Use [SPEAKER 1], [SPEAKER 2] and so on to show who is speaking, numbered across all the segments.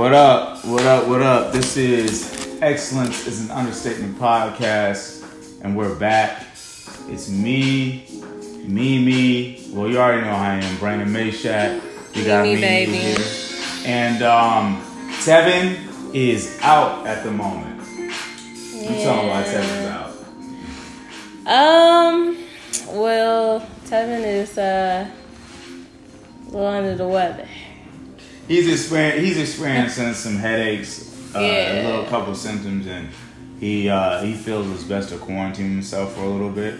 [SPEAKER 1] What up? What up? What up? This is Excellence is an Understatement podcast, and we're back. It's me, me, me. Well, you already know I am. Brandon Mayshack. You got
[SPEAKER 2] Me,
[SPEAKER 1] me,
[SPEAKER 2] baby.
[SPEAKER 1] here, and um, Tevin is out at the moment. You tell me why Tevin's out.
[SPEAKER 2] Um, well, Tevin is uh, a little under the weather.
[SPEAKER 1] He's experiencing he's experiencing some headaches, uh, a little couple symptoms, and he uh, he feels it's best to quarantine himself for a little bit,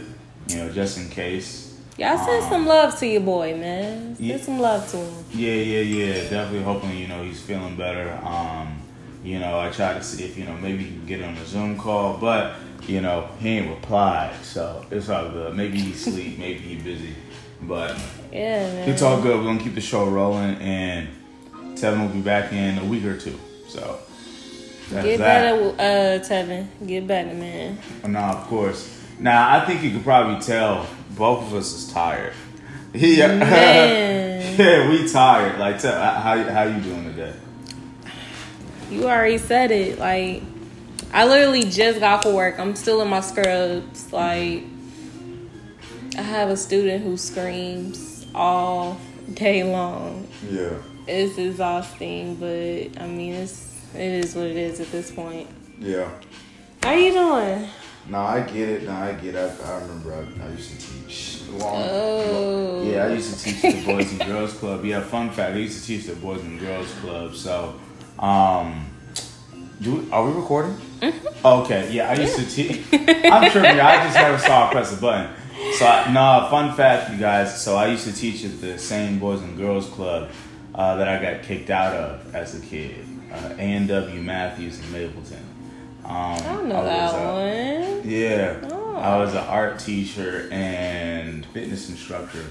[SPEAKER 1] you know, just in case.
[SPEAKER 2] Y'all send some love to your boy, man. Send
[SPEAKER 1] Yeah.
[SPEAKER 2] some love to him.
[SPEAKER 1] Yeah, yeah, yeah. Definitely hoping you know he's feeling better. Um, you know, I tried to see if you know maybe he can get on a Zoom call, but you know he ain't replied, so it's all good. Maybe he sleep, maybe he busy, but
[SPEAKER 2] Yeah, man.
[SPEAKER 1] it's all good. We're gonna keep the show rolling, and Tevin will be back in a week or two. So that's
[SPEAKER 2] Get
[SPEAKER 1] that.
[SPEAKER 2] better, uh, Tevin. Get better, man.
[SPEAKER 1] No, of course. Now I think you could probably tell both of us is tired. Yeah, yeah, we tired. Like, tell, how how you doing today?
[SPEAKER 2] You already said it. Like, I literally just got for work. I'm still in my scrubs. Like, I have a student who screams all day long.
[SPEAKER 1] Yeah.
[SPEAKER 2] It's exhausting, but I mean, it's it is what it is at this point.
[SPEAKER 1] Yeah.
[SPEAKER 2] How you doing?
[SPEAKER 3] No, I get it. No, I get it. I, I remember I, I used to teach. Long,
[SPEAKER 2] Oh,
[SPEAKER 1] Yeah, I used to teach the Boys and Girls Club. Yeah, fun fact, I used to teach the Boys and Girls Club. So, um, do we, are we recording? Okay, yeah, I used to teach. I'm tripping. I just never saw I press a button. So, I, no, fun fact, you guys. So, I used to teach at the same Boys and Girls Club uh, that I got kicked out of as a kid. Uh, A&W Matthews in Mapleton. Um,
[SPEAKER 2] I don't know
[SPEAKER 1] was,
[SPEAKER 2] that
[SPEAKER 1] uh,
[SPEAKER 2] one.
[SPEAKER 1] yeah,
[SPEAKER 2] Oh.
[SPEAKER 1] I was an art teacher and fitness instructor.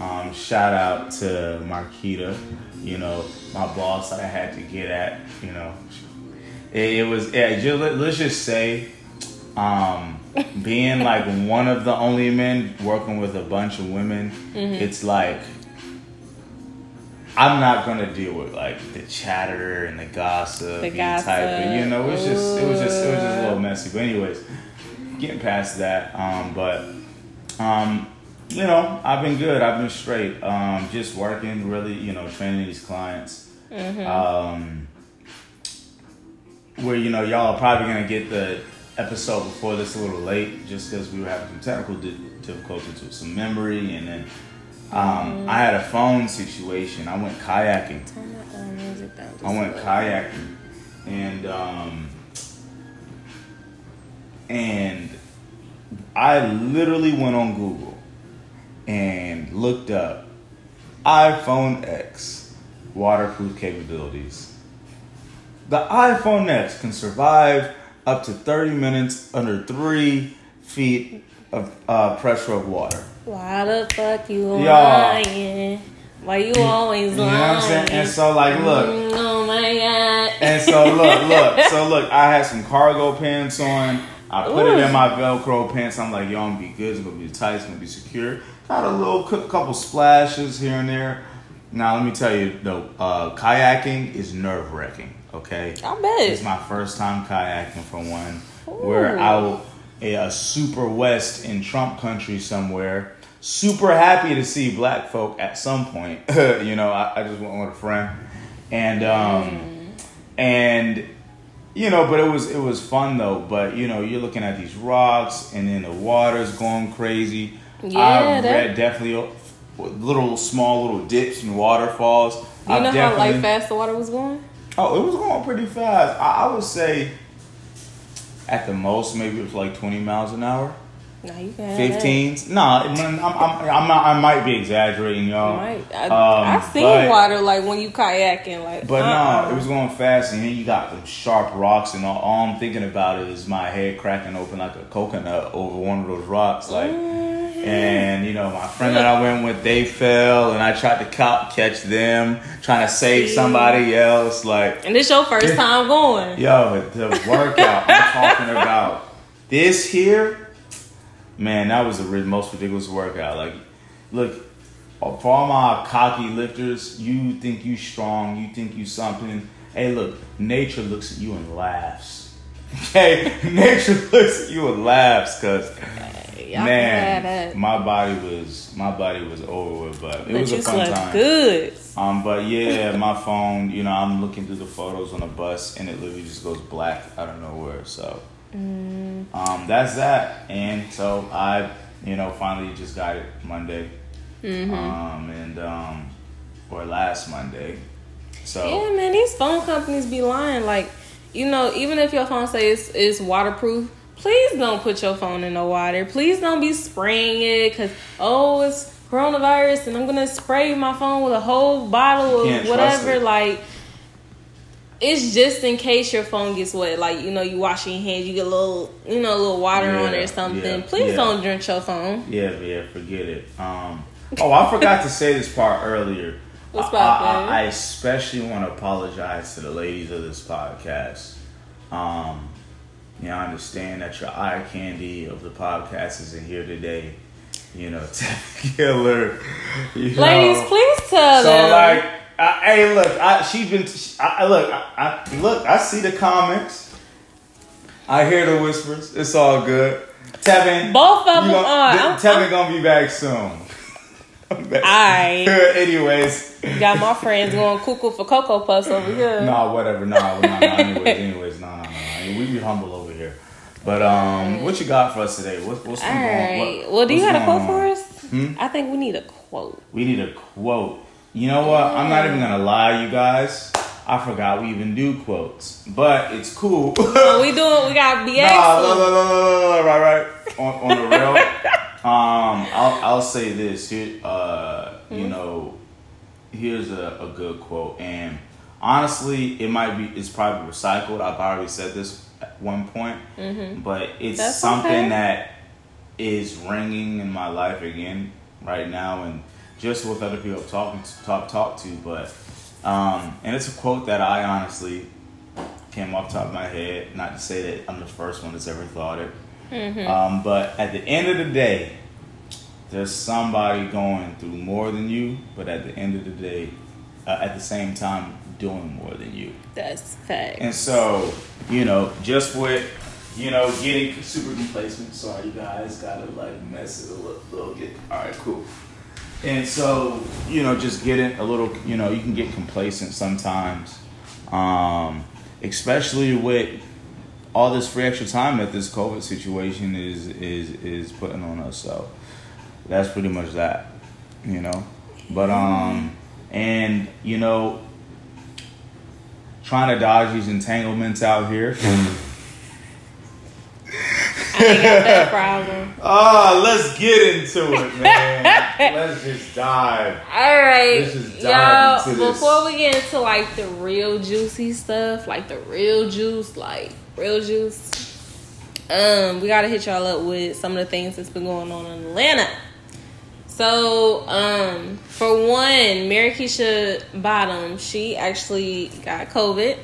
[SPEAKER 1] Um, shout out to Marquita, you know, my boss that I had to get at. You know, it, it was. Yeah, ju- let, let's just say, um, being like one of the only men working with a bunch of women,
[SPEAKER 2] Mm-hmm.
[SPEAKER 1] it's like. I'm not gonna deal with like the chatter and the gossip,
[SPEAKER 2] The
[SPEAKER 1] type of, you know, it was just, it was just, it was just a little messy. But anyways, getting past that. Um, but um, you know, I've been good. I've been straight. Um, just working, really, you know, training these clients. Um, where you know y'all are probably gonna get the episode before this a little late, just because we were having some technical di- difficulties with some memory, and then um, I had a phone situation. I went kayaking.
[SPEAKER 2] Turn music down
[SPEAKER 1] I went kayaking, and um, and I literally went on Google and looked up iPhone X waterproof capabilities. The iPhone X can survive up to 30 minutes under three feet of uh, pressure of water.
[SPEAKER 2] Why the fuck you
[SPEAKER 1] Y'all.
[SPEAKER 2] lying? Why you always
[SPEAKER 1] You know
[SPEAKER 2] lying?
[SPEAKER 1] what I'm saying? And so, like, look,
[SPEAKER 2] Mm, Oh my god.
[SPEAKER 1] And so look, look, so look, I had some cargo pants on. I put it in my Velcro pants. I'm like, yo, I'm gonna be good. It's gonna be tight. It's gonna be secure. Got a little couple splashes here and there. Now let me tell you, though, uh, kayaking is nerve wracking. Okay,
[SPEAKER 2] I bet.
[SPEAKER 1] it's my first time kayaking for one.
[SPEAKER 2] Ooh.
[SPEAKER 1] out a, a super west in Trump country somewhere. Super happy to see black folk at some point. you know, I, I just went with a friend, and um, and you know, but it was it was fun though. But you know, you're looking at these rocks, and then the water's going crazy.
[SPEAKER 2] Yeah,
[SPEAKER 1] I read definitely little small little dips and waterfalls.
[SPEAKER 2] you know how like fast the water was going?
[SPEAKER 1] Oh, it was going pretty fast. I, I would say at the most maybe it was like 20 miles an hour.
[SPEAKER 2] Nah, you can have
[SPEAKER 1] 15s. No, I'm, I'm, I'm, not, I might be exaggerating, y'all.
[SPEAKER 2] I,
[SPEAKER 1] Um,
[SPEAKER 2] I seen
[SPEAKER 1] but-
[SPEAKER 2] water like when you kayaking, like.
[SPEAKER 1] But
[SPEAKER 2] uh-uh.
[SPEAKER 1] no, it was going fast, and then you got them sharp rocks, and all, all I'm thinking about is my head cracking open like a coconut over one of those rocks, like. And you know, my friend that I went with, they fell, and I tried to ca- catch them, trying to save somebody else, like.
[SPEAKER 2] And this your first time going.
[SPEAKER 1] Yo, the workout I'm talking about. This here, man, that was the most ridiculous workout. Like, look, for all my cocky lifters, you think you strong, you think you something, Hey, look, nature looks at you and laughs. Okay, nature looks at you and laughs because
[SPEAKER 2] Y'all
[SPEAKER 1] man, my body was my body was over with, but it
[SPEAKER 2] But
[SPEAKER 1] was a fun time.
[SPEAKER 2] good.
[SPEAKER 1] Um, but yeah, my phone, you know, I'm looking through the photos on the bus and it literally just goes black out of nowhere. So,
[SPEAKER 2] Mm.
[SPEAKER 1] um, that's that. And so I, you know, finally just got it Monday,
[SPEAKER 2] Mm-hmm.
[SPEAKER 1] um, and um, or last Monday. So
[SPEAKER 2] Yeah, man, these phone companies be lying. Like, you know, even if your phone says it's, it's waterproof, please don't put your phone in the water. Please don't be spraying it because, oh, it's coronavirus and I'm going to spray my phone with a whole bottle of whatever.
[SPEAKER 1] it.
[SPEAKER 2] Like, it's just in case your phone gets wet. Like, you know, you wash your hands, you get a little, you know, a little water on it or something.
[SPEAKER 1] yeah,
[SPEAKER 2] please
[SPEAKER 1] yeah.
[SPEAKER 2] don't drink your phone.
[SPEAKER 1] yeah, yeah, forget it. Um, oh, I forgot to say this part earlier.
[SPEAKER 2] What's
[SPEAKER 1] I- I. I especially want to apologize to the ladies of this podcast. Um, you know, I understand that your eye candy of the podcast isn't here today. You know, Killer. You
[SPEAKER 2] Ladies,
[SPEAKER 1] know.
[SPEAKER 2] please tell
[SPEAKER 1] So
[SPEAKER 2] them.
[SPEAKER 1] like, I, hey, look, I, she's been. I, I- look, I, I look. I see the comments. I hear the whispers. It's all good. Tevin,
[SPEAKER 2] Both of them
[SPEAKER 1] gonna-
[SPEAKER 2] are.
[SPEAKER 1] th- Tevin
[SPEAKER 2] I'm-
[SPEAKER 1] gonna be back soon.
[SPEAKER 2] Aight.
[SPEAKER 1] Anyways,
[SPEAKER 2] Got my friends going cuckoo for Cocoa Puffs over here.
[SPEAKER 1] no, whatever. No, no, no. Anyways, anyways, no, no, no. We be humble over. But um, what you got for us today? What, what's
[SPEAKER 2] All
[SPEAKER 1] going?
[SPEAKER 2] right.
[SPEAKER 1] what-
[SPEAKER 2] well, do you got a quote for us?
[SPEAKER 1] Hmm?
[SPEAKER 2] I think we need a quote.
[SPEAKER 1] We need a quote. You know what? I'm not even gonna lie, you guys. I forgot we even do quotes, but it's cool.
[SPEAKER 2] What we doing? We got BX.
[SPEAKER 1] Nah, no, no, no, no, right, right. On, on the real, um, I'll, I'll say this. Here, uh, you know, here's a, a good quote, and honestly, it might be, it's probably recycled. I've already said this one point, but it's
[SPEAKER 2] That's
[SPEAKER 1] something
[SPEAKER 2] okay.
[SPEAKER 1] that is ringing in my life again right now, and just with other people I've talking to, talk talk to, but. Um, and it's a quote that I honestly came off the top of my head. Not to say that I'm the first one that's ever thought it. Um, but at the end of the day, there's somebody going through more than you, but at the end of the day, uh, at the same time, doing more than you.
[SPEAKER 2] That's fact.
[SPEAKER 1] And so, you know, just with, you know, getting super complacent. Sorry, you guys, gotta like mess it a little, little bit. All right, cool. And so, you know, just getting a little, you know, you can get complacent sometimes, um, especially with all this free extra time that this COVID situation is is is putting on us. So that's pretty much that, you know. But um, and you know, trying to dodge these entanglements out here.
[SPEAKER 2] I ain't got that problem.
[SPEAKER 1] Ah, let's get into it, man. let's just dive.
[SPEAKER 2] All right,
[SPEAKER 1] Let's just dive
[SPEAKER 2] y'all.
[SPEAKER 1] into this.
[SPEAKER 2] Before we get into like the real juicy stuff, like the real juice, like real juice, um, we gotta hit y'all up with some of the things that's been going on in Atlanta. So, um, for one, Mayor Keisha Bottom, she actually got COVID.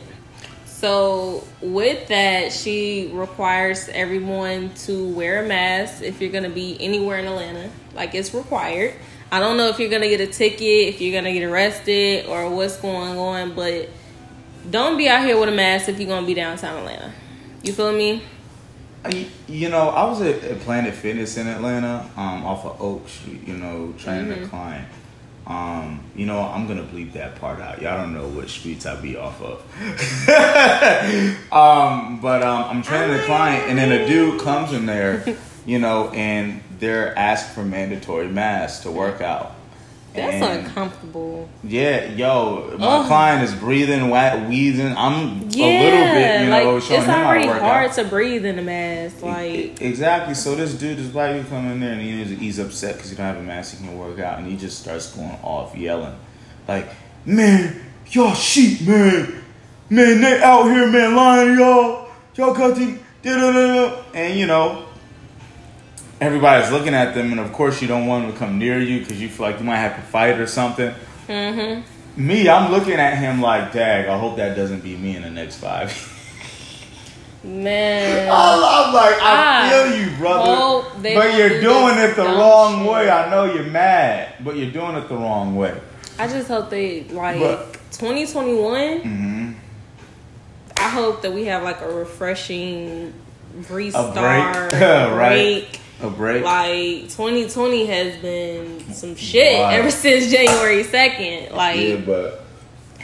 [SPEAKER 2] So, with that, she requires everyone to wear a mask if you're going to be anywhere in Atlanta. Like, it's required. I don't know if you're going to get a ticket, if you're going to get arrested, or what's going on, but don't be out here with a mask if you're going to be downtown Atlanta. You feel me?
[SPEAKER 1] I- You know, I was at, at Planet Fitness in Atlanta, um, off of Oak Street. You know, training a client. Um, you know, I'm gonna bleep that part out. Y'all don't know what streets I be off of. um, but um, I'm training a client, and then a dude comes in there, you know, and they're asked for mandatory masks to work out.
[SPEAKER 2] That's
[SPEAKER 1] And-
[SPEAKER 2] uncomfortable.
[SPEAKER 1] Yeah, yo, my
[SPEAKER 2] Ugh.
[SPEAKER 1] client is breathing, wet, wheezing. I'm
[SPEAKER 2] Yeah,
[SPEAKER 1] a little bit, you know,
[SPEAKER 2] like
[SPEAKER 1] showing
[SPEAKER 2] it's already
[SPEAKER 1] to work
[SPEAKER 2] hard
[SPEAKER 1] out.
[SPEAKER 2] to breathe in a mask. Like,
[SPEAKER 1] E- exactly. So this dude, this black dude, come in there and he's, he's upset because he don't have a mask. He can work out, and he just starts going off yelling, like, "Man, y'all sheep, man, man, they out here, man, lying y'all. Y'all got the da da da." And you know, everybody's looking at them, and of course, you don't want them to come near you because you feel like you might have to fight or something.
[SPEAKER 2] mm-hmm.
[SPEAKER 1] Me, I'm looking at him like, "Dag, I hope that doesn't be me in the next five.
[SPEAKER 2] man.
[SPEAKER 1] I'm like, I
[SPEAKER 2] I
[SPEAKER 1] feel you, brother. But you're
[SPEAKER 2] do
[SPEAKER 1] doing it the wrong
[SPEAKER 2] shit.
[SPEAKER 1] way. I know you're mad, but you're doing it the wrong way.
[SPEAKER 2] I just hope they like
[SPEAKER 1] But-
[SPEAKER 2] 2021.
[SPEAKER 1] hmm I
[SPEAKER 2] hope that we have like a refreshing restart,
[SPEAKER 1] break.
[SPEAKER 2] a
[SPEAKER 1] Right.
[SPEAKER 2] Break.
[SPEAKER 1] A break.
[SPEAKER 2] Like 2020 has been some shit ever since January 2nd. Like
[SPEAKER 1] yeah, but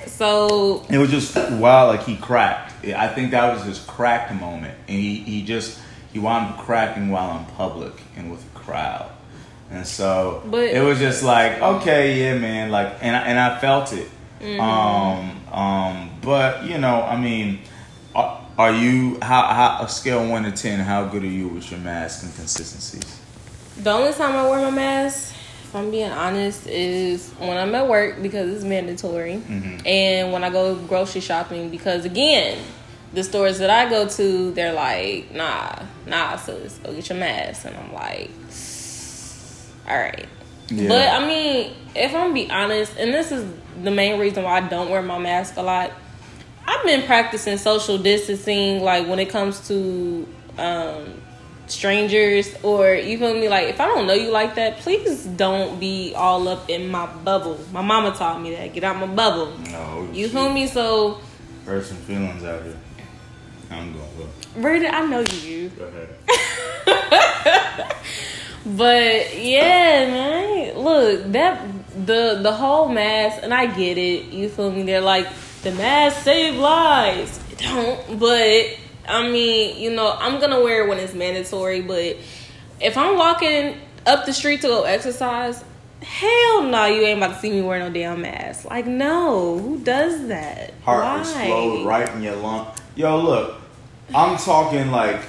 [SPEAKER 2] so
[SPEAKER 1] it was just wild. Like he cracked. I think that was his cracked moment, and he, he just he wound up cracking while in public and with a crowd, and so
[SPEAKER 2] But-
[SPEAKER 1] it was just like okay, yeah, man. Like and I, and I felt it.
[SPEAKER 2] Mm-hmm.
[SPEAKER 1] Um, um, but you know, I mean, are, you how how a scale one to ten? How good are you with your mask and consistencies?
[SPEAKER 2] The only time I wear my mask, if I'm being honest, is when I'm at work because it's mandatory,
[SPEAKER 1] Mm-hmm.
[SPEAKER 2] and when I go grocery shopping because again, the stores that I go to, they're like, nah, nah, sis, go get your mask, and I'm like, all right.
[SPEAKER 1] Yeah.
[SPEAKER 2] But I mean, if I'm be honest, and this is the main reason why I don't wear my mask a lot. I've been practicing social distancing, like when it comes to um, strangers, or you feel me. Like if I don't know you like that, please don't be all up in my bubble. My mama taught me that. Get out my bubble.
[SPEAKER 1] No,
[SPEAKER 2] You feel me? So,
[SPEAKER 1] Hurt some feelings out here. I'm going. Look.
[SPEAKER 2] Rita, I know you.
[SPEAKER 1] Go ahead.
[SPEAKER 2] But yeah, man. Look, that the the whole mask, and I get it. You feel me? They're like the mask save lives. It don't, but I mean, you know, I'm gonna wear it when it's mandatory. But if I'm walking up the street to go exercise, hell no, you ain't about to see me wear no damn mask. Like, no, who does that?
[SPEAKER 4] Heart
[SPEAKER 2] Why?
[SPEAKER 4] explode right in your lung. Yo, look, I'm talking like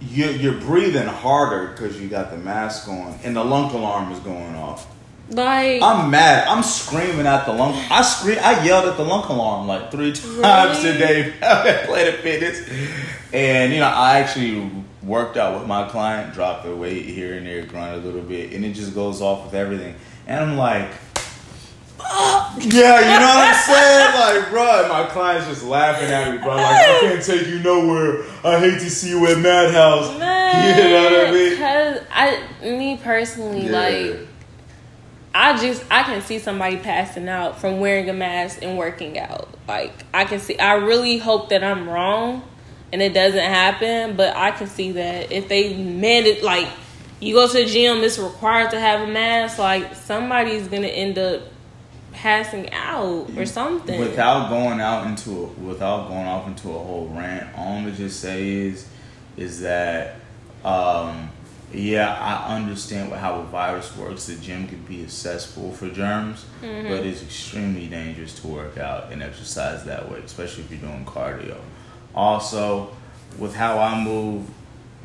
[SPEAKER 4] you're, you're breathing harder because you got the mask on and the lunk alarm is going off.
[SPEAKER 2] Like,
[SPEAKER 4] I'm mad. I'm screaming at the lung. I scream. I yelled at the lunk alarm like three times
[SPEAKER 2] Really?
[SPEAKER 4] today at Planet Fitness, and you know I actually worked out with my client, dropped the weight here and there, grind a little bit, and it just goes off with everything. And I'm like, "Ah." yeah, you know what I'm saying? Like, bro, my client's just laughing at me, bro. Like, I can't take you nowhere. I hate to see you at Madhouse.
[SPEAKER 2] man,
[SPEAKER 4] You know what I mean?
[SPEAKER 2] Cause I, me personally, like. I just I can see somebody passing out from wearing a mask and working out. Like I can see I really hope that I'm wrong and it doesn't happen, but I can see that if they mandate like you go to the gym, it's required to have a mask, like somebody's gonna end up passing out or something.
[SPEAKER 1] Without going out into a, without going off into a whole rant, all I'm gonna just say is is that um, yeah, I understand what, how a virus works. The gym can be a cesspool for germs,
[SPEAKER 2] Mm-hmm.
[SPEAKER 1] but it's extremely dangerous to work out and exercise that way, especially if you're doing cardio. Also, with how I move,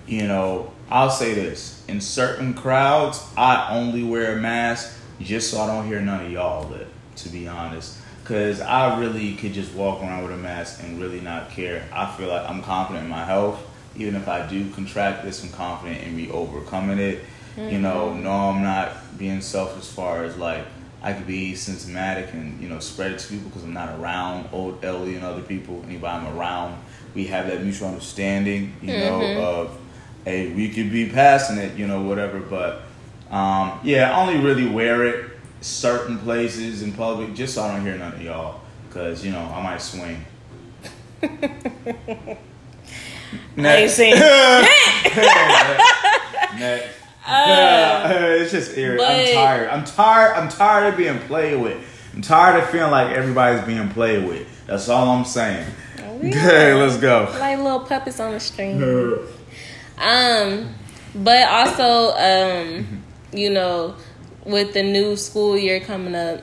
[SPEAKER 1] you know, I'll say this: in certain crowds, I only wear a mask just so I don't hear none of y'all lip. To be honest, because I really could just walk around with a mask and really not care. I feel like I'm confident in my health. Even if I do contract this, I'm confident in me overcoming it. You know, no, I'm not being selfish as far as like I could be symptomatic and you know spread it to people because I'm not around old elderly and other people. Anybody I'm around, we have that mutual understanding. You know of hey, we could be passing it, you know, whatever. But um, yeah, I only really wear it certain places in public just so I don't hear none of y'all because you know I might swing.
[SPEAKER 2] I ain't seen
[SPEAKER 1] Next. it's just irritating. I'm tired. I'm tired. I'm tired of being played with. I'm tired of feeling like everybody's being played with. That's all I'm saying.
[SPEAKER 2] We
[SPEAKER 1] Okay, let's go.
[SPEAKER 2] like little puppets on the string. Um, but also, um, you know, with the new school year coming up,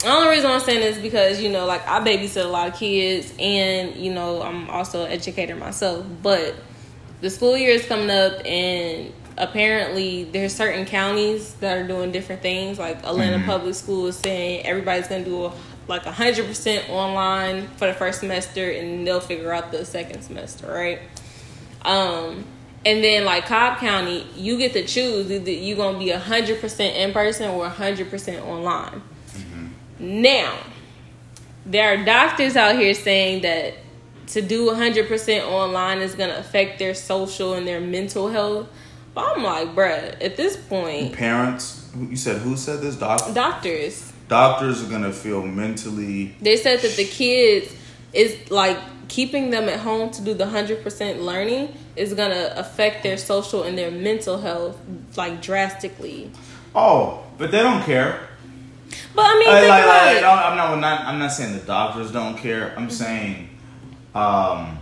[SPEAKER 2] the only reason I'm saying this is because you know, like I babysit a lot of kids, and you know, I'm also an educator myself. But the school year is coming up, and apparently there's certain counties that are doing different things. Like Atlanta Public School is saying everybody's gonna do a, like hundred percent online for the first semester, and they'll figure out the second semester, right? Um, and then like Cobb County, you get to choose either you're gonna be hundred percent in person or hundred percent online. Now, there are doctors out here saying that to do hundred percent online is gonna affect their social and their mental health. But I'm like, bruh, at this point,
[SPEAKER 4] Parents, you said who said this? Doctor.
[SPEAKER 2] doctors
[SPEAKER 4] Doctors are gonna feel mentally.
[SPEAKER 2] they said that the kids is like keeping them at home to do the 100% learning is going to affect their social and their mental health like drastically.
[SPEAKER 1] Oh, but they don't care.
[SPEAKER 2] But I mean, think
[SPEAKER 1] like, like,
[SPEAKER 2] it.
[SPEAKER 1] I'm not, I'm not. I'm not saying the doctors don't care. I'm saying, um,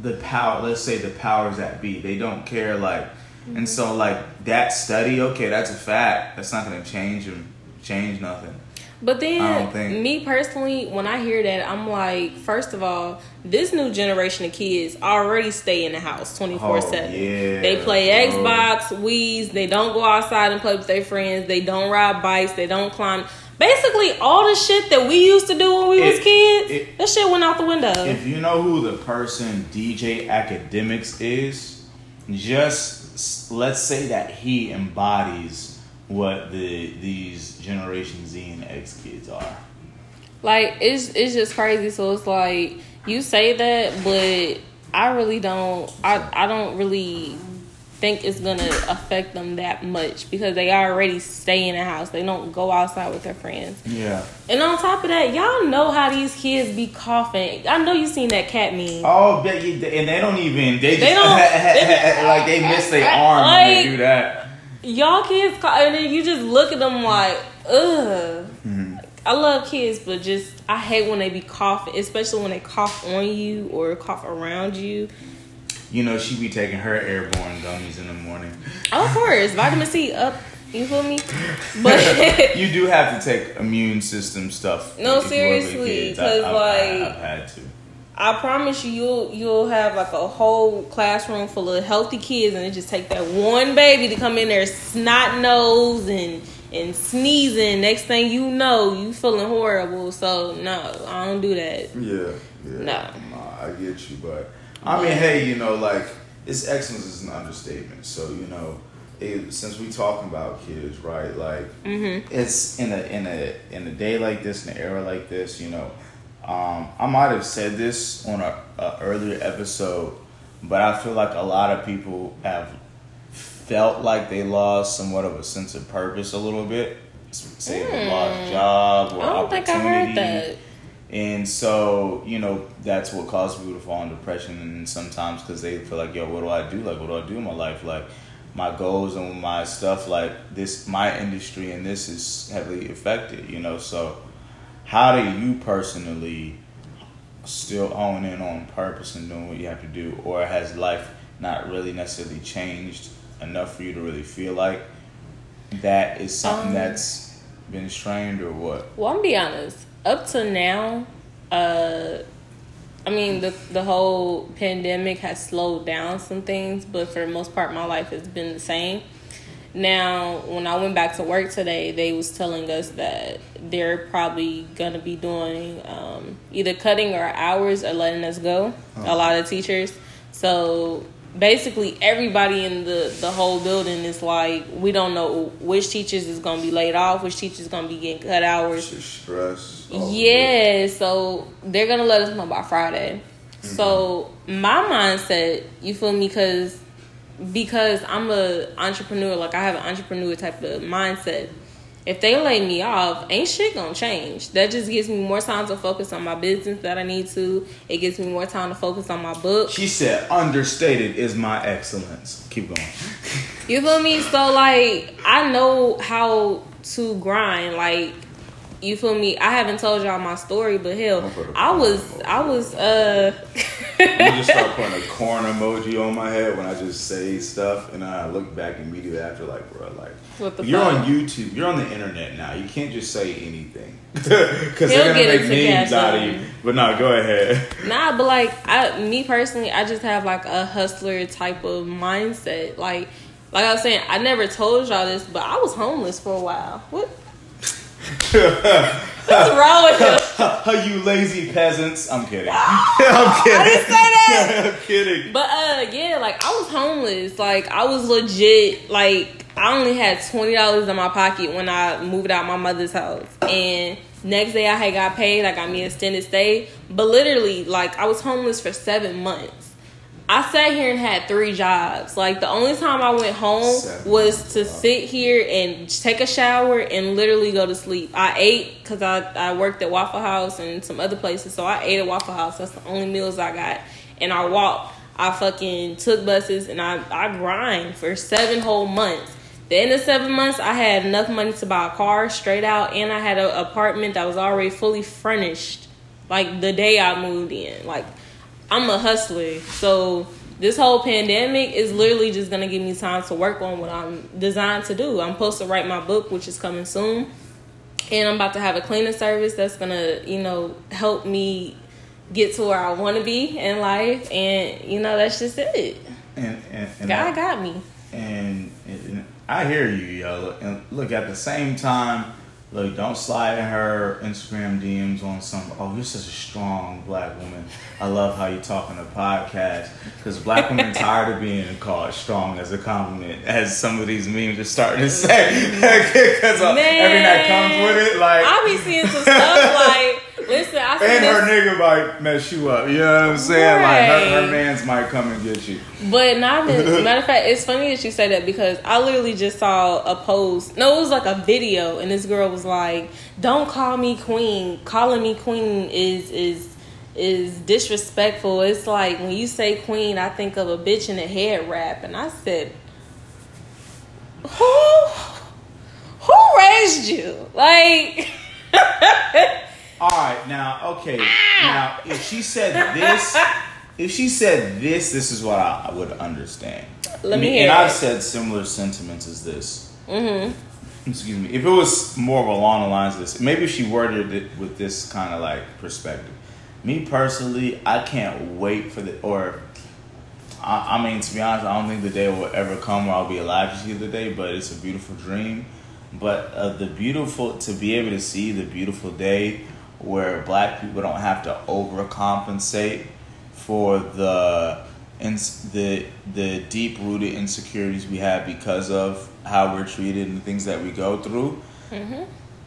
[SPEAKER 1] the power. Let's say the powers that be, they don't care. Like, and so like that study. Okay, that's a fact. That's not gonna change them. Change nothing.
[SPEAKER 2] But then, me personally, when I hear that, I'm like, first of all, this new generation of kids already stay in the house 24 7.
[SPEAKER 1] Oh, yeah,
[SPEAKER 2] They play
[SPEAKER 1] bro.
[SPEAKER 2] Xbox, Wii's, they don't go outside and play with their friends, they don't ride bikes, they don't climb. Basically, all the shit that we used to do when we was kids,
[SPEAKER 1] it-
[SPEAKER 2] that shit went out the window.
[SPEAKER 1] If you know who the person DJ Akademiks is, just let's say that he embodies what the these Generation Z and X kids are.
[SPEAKER 2] Like it's it's just crazy. So it's like you say that, but I really don't. I I don't really think it's gonna affect them that much because they already stay in the house. They don't go outside with their friends.
[SPEAKER 1] Yeah.
[SPEAKER 2] And on top of that, y'all know how these kids be coughing. I know you seen that cat meme.
[SPEAKER 1] Oh, but and they don't even they just
[SPEAKER 2] They don't- they-
[SPEAKER 1] like they miss their arm when they do that.
[SPEAKER 2] Y'all kids, and then you just look at them like, ugh.
[SPEAKER 1] Mm-hmm.
[SPEAKER 2] I love kids, but just I hate when they be coughing, especially when they cough on you or cough around you.
[SPEAKER 1] You know, she be taking her airborne gummies in the morning.
[SPEAKER 2] Of course, vitamin C up. You feel me? But
[SPEAKER 1] You do have to take immune system stuff.
[SPEAKER 2] No,
[SPEAKER 1] if you work with
[SPEAKER 2] seriously,
[SPEAKER 1] kids. I-
[SPEAKER 2] 'cause,
[SPEAKER 1] I've-
[SPEAKER 2] like-
[SPEAKER 1] I've had to.
[SPEAKER 2] I promise you, you'll you'll have like a whole classroom full of healthy kids, and it just take that one baby to come in there snot nose and and sneezing. Next thing you know, you feeling horrible. So no, I don't do that.
[SPEAKER 5] Yeah, yeah.
[SPEAKER 2] No.
[SPEAKER 5] Nah, I get you, but I mean, hey, you know, like it's excellence is an understatement. So you know, it, since we talking about kids, right? Like,
[SPEAKER 1] it's in a in a in a day like this, in an era like this, you know. Um, I might have said this on a, a earlier episode, but I feel like a lot of people have felt like they lost somewhat of a sense of purpose a little bit. Say a lost job or.
[SPEAKER 2] I don't think I
[SPEAKER 1] opportunity.
[SPEAKER 2] heard that.
[SPEAKER 1] And so, you know, that's what causes people to fall in depression. And sometimes because they feel like, yo, what do I do? Like, what do I do in my life? Like, my goals and my stuff, like this, my industry and this is heavily affected, you know? So, how do you personally still hone in on purpose and doing what you have to do? Or has life not really necessarily changed enough for you to really feel like that is something
[SPEAKER 2] Um,
[SPEAKER 1] that's been strained or what?
[SPEAKER 2] Well, I'm be honest. Up to now, uh, I mean the the whole pandemic has slowed down some things, but for the most part, my life has been the same. Now, when I went back to work today, they was telling us that they're probably gonna be doing um, either cutting our hours or letting us go. A lot of teachers. So basically, everybody in the the whole building is like, we don't know which teachers is gonna be laid off, which teachers is gonna be getting cut hours.
[SPEAKER 5] stress. Oh, it.
[SPEAKER 2] Yeah, so they're gonna let us know by Friday. Mm-hmm. So my mindset, you feel me? Because because I'm a entrepreneur, like I have an entrepreneur type of mindset. If they lay me off, ain't shit gonna change. That just gives me more time to focus on my business that I need to. It gives me more time to focus on my book.
[SPEAKER 1] She said, understated is my excellence. Keep going.
[SPEAKER 2] You feel me? So like I know how to grind. Like you feel me? I haven't told y'all my story, but hell,
[SPEAKER 5] Don't put a
[SPEAKER 2] I was I was uh
[SPEAKER 5] You just start putting a corn emoji on my head when I just say stuff, and I look back immediately after, like, bro, like,
[SPEAKER 2] What the
[SPEAKER 1] you're
[SPEAKER 2] fuck?
[SPEAKER 1] on YouTube. You're on the internet now. You can't just say anything because they're gonna
[SPEAKER 2] get
[SPEAKER 1] make memes out of you. But no, go ahead.
[SPEAKER 2] Nah, but like I, me personally, I just have like a hustler type of mindset. Like, like I was saying, I never told y'all this, but I was homeless for a while. What? What's wrong with you?
[SPEAKER 1] you lazy peasants. I'm kidding. I'm kidding.
[SPEAKER 2] I didn't say that.
[SPEAKER 1] I'm kidding.
[SPEAKER 2] But uh, yeah, like I was homeless. Like I was legit. Like I only had twenty dollars in my pocket when I moved out my mother's house, and next day I had got paid. I got me an extended stay. But literally, like I was homeless for seven months. I sat here and had three jobs. Like the only time I went home
[SPEAKER 5] Seven.
[SPEAKER 2] was to sit here and take a shower and literally go to sleep. I ate because I, I worked at Waffle House and some other places, so I ate at Waffle House. That's the only meals I got. And I walked. I fucking took buses and I I grind for seven whole months. The end of seven months, I had enough money to buy a car straight out, and I had an apartment that was already fully furnished. Like the day I moved in, like I'm a hustler. So this whole pandemic is literally just gonna give me time to work on what I'm designed to do. I'm supposed to write my book, which is coming soon. And I'm about to have a cleaning service that's gonna, you know, help me get to where I wanna be in life. And, you know, that's just it.
[SPEAKER 1] And, and, and
[SPEAKER 2] God got me.
[SPEAKER 1] and, and I hear you, yo. And look, at the same time, look, don't slide in her Instagram DMs on some. Oh, you're such a strong black woman. I love how you talk on the podcast because black women tired of being called strong as a compliment, as some of these memes are starting to say. Because uh, every night comes with it, like.
[SPEAKER 2] I be seeing some stuff like, I
[SPEAKER 1] and her nigga might mess you up. You know what I'm saying? Like her, her man's might come and get you.
[SPEAKER 2] But not as, matter of fact, it's funny that you say that because I literally just saw a post. No, it was like a video, and this girl was like, "Don't call me queen. Calling me queen is is is disrespectful. It's like when you say queen, I think of a bitch in a head wrap." And I said, "Who who raised you? Like."
[SPEAKER 1] All right, now, okay, now if she said this, if she said this, this is what I, would understand.
[SPEAKER 2] Let me hear
[SPEAKER 1] And I've said similar sentiments as this. Mm-hmm. Excuse me. If it was more of along the lines of this, maybe if she worded it with this kind of like perspective. Me personally, I can't wait for the or. I, I mean, to be honest, I don't think the day will ever come where I'll be alive to see the day, but it's a beautiful dream. But uh, the beautiful to be able to see the beautiful day where black people don't have to overcompensate for the ins- the the deep rooted insecurities we have because of how we're treated and the things that we go through. Mm-hmm.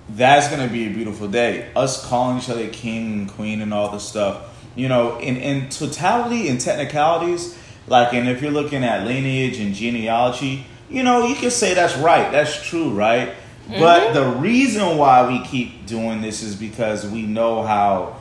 [SPEAKER 1] That's gonna be a beautiful day. Us calling each other king and queen and all this stuff. You know, in in totality and technicalities, like, and if you're looking at lineage and genealogy, you know, you can say that's right, that's true, right? But the reason why we keep doing this is because we know how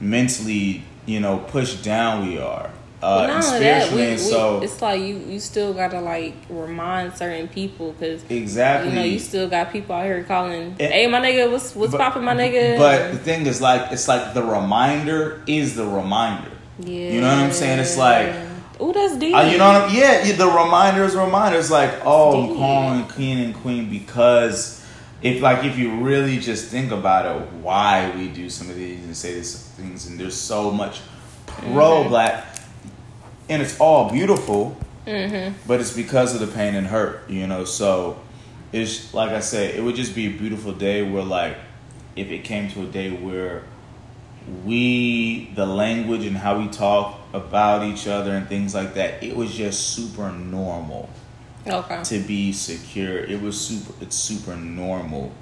[SPEAKER 1] mentally, you know, pushed down we are. Uh,
[SPEAKER 2] But
[SPEAKER 1] and
[SPEAKER 2] not only that, we,
[SPEAKER 1] so
[SPEAKER 2] it's like you you still gotta like remind certain people because
[SPEAKER 1] exactly.
[SPEAKER 2] you know you still got people out here calling,
[SPEAKER 1] And-
[SPEAKER 2] "Hey, my nigga, what's what's popping, my nigga?"
[SPEAKER 1] But the thing is, like, it's like the reminder is the reminder.
[SPEAKER 2] yeah,
[SPEAKER 1] You know what I'm saying? It's like,
[SPEAKER 2] oh, that's deep.
[SPEAKER 1] uh, you know what I'm? Yeah, yeah, the reminder is reminder. It's like, oh, I'm calling king and queen because if, like, if you really just think about it, why we do some of these and say these things, and there's so much mm-hmm. pro black, and it's all beautiful, mm-hmm. but it's because of the pain and hurt, you know. So it's like I said, it would just be a beautiful day where, like, if it came to a day where we the language and how we talk about each other and things like that it was just super normal
[SPEAKER 2] okay.
[SPEAKER 1] to be secure it was super it's super normal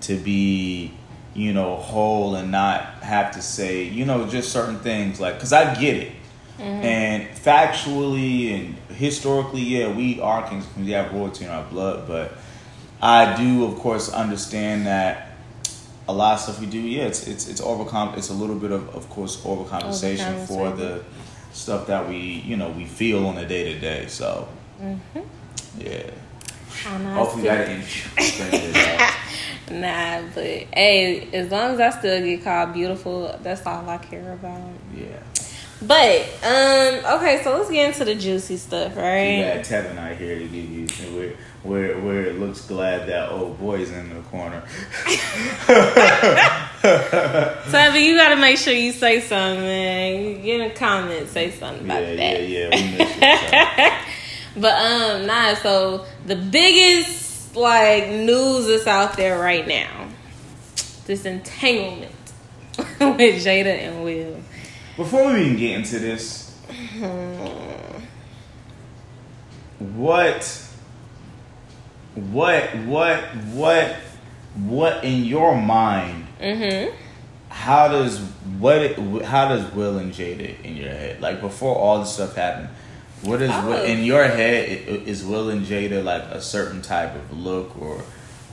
[SPEAKER 1] to be you know whole and not have to say you know just certain things like because i get it mm-hmm. and factually and historically yeah we are kings we have royalty in our blood but i do of course understand that a lot of stuff we do, yeah, it's it's it's overcom. It's a little bit of, of course, overcompensation for the stuff that we, you know, we feel on a day to day. So,
[SPEAKER 2] mm-hmm. Yeah.
[SPEAKER 1] Hopefully that didn't.
[SPEAKER 2] Nah, but hey, as long as I still get called beautiful, that's all I care about.
[SPEAKER 1] Yeah.
[SPEAKER 2] But um, okay, so let's get into the juicy stuff, right?
[SPEAKER 1] You got Tevin out here to give you where where where it looks glad that old boy's in the corner.
[SPEAKER 2] Tevin, you gotta make sure you say something, man. You get in a comment, say something about
[SPEAKER 1] yeah,
[SPEAKER 2] that.
[SPEAKER 1] yeah, yeah. We miss.
[SPEAKER 2] But um, nah. So the biggest like news that's out there right now, this entanglement with Jada and Will.
[SPEAKER 1] Before we even get into this, what, what, what, what, what in your mind?
[SPEAKER 2] Mm-hmm.
[SPEAKER 1] How does what? How does Will and Jada in your head? Like before all this stuff happened, What is
[SPEAKER 2] Oh.
[SPEAKER 1] in your head is Will and Jada like a certain type of look or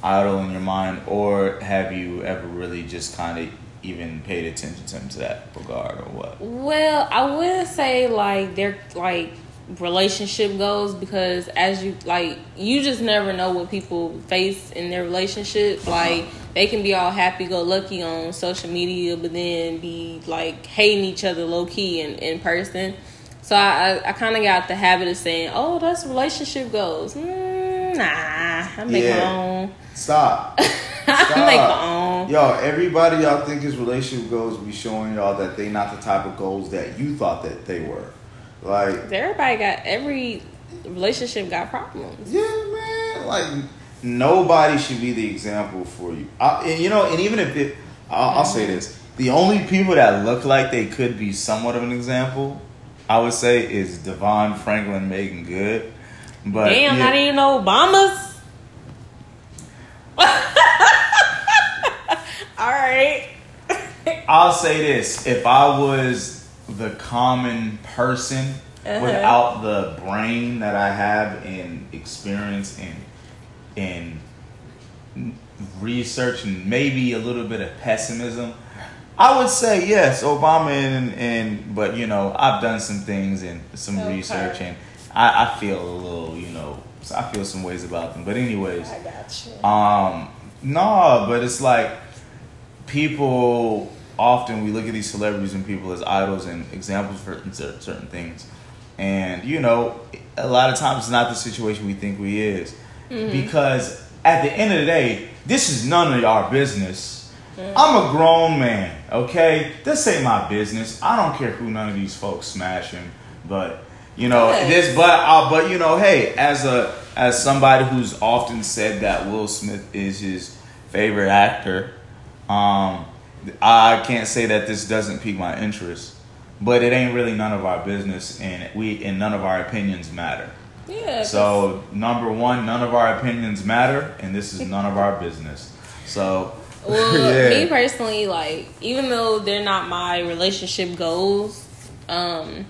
[SPEAKER 1] idol in your mind, or have you ever really just kind of even paid attention to him to that regard, or what?
[SPEAKER 2] Well, I wouldn't say like their like relationship goes because as you like you just never know what people face in their relationship. Uh-huh. Like they can be all happy go lucky on social media, but then be like hating each other low key in, in person. So I I, I kind of got the habit of saying, "Oh, that's relationship goes." Mm, nah, I make my own.
[SPEAKER 5] Stop.
[SPEAKER 2] I make my own.
[SPEAKER 5] Yo, everybody y'all think his relationship goals be showing y'all that they not the type of goals that you thought that they were. Like,
[SPEAKER 2] Everybody got every relationship got problems.
[SPEAKER 5] yeah, man. Like, nobody should be the example for you. I, and you know, and even if it, I'll, I'll say this:
[SPEAKER 1] The only people that look like they could be somewhat of an example, I would say, is DeVon Franklin, Meagan Good. But
[SPEAKER 2] Damn,
[SPEAKER 1] yeah,
[SPEAKER 2] not even know Obama's. All right.
[SPEAKER 1] I'll say this: if I was the common person
[SPEAKER 2] Uh-huh.
[SPEAKER 1] without the brain that I have and experience and in research and maybe a little bit of pessimism, I would say yes, Obama and and but you know I've done some things and some
[SPEAKER 2] Okay.
[SPEAKER 1] research and I, I feel a little you know I feel some ways about them. But anyways,
[SPEAKER 2] I got you.
[SPEAKER 1] um, no, but it's like people often we look at these celebrities and people as idols and examples for certain things, and you know, a lot of times it's not the situation we think we is because at the end of the day, this is none of our business. I'm a grown man, okay? This ain't my business. I don't care who none of these folks smashing, but you know
[SPEAKER 2] Yes.
[SPEAKER 1] this. But uh, but you know, hey, as a as somebody who's often said that Will Smith is his favorite actor, um, I can't say that this doesn't pique my interest. But it ain't really none of our business, and we and none of our opinions matter.
[SPEAKER 2] Yeah.
[SPEAKER 1] So number one, none of our opinions matter, and this is none of our business. So
[SPEAKER 2] Well,
[SPEAKER 1] Yeah.
[SPEAKER 2] me personally, like, even though they're not my relationship goals, um,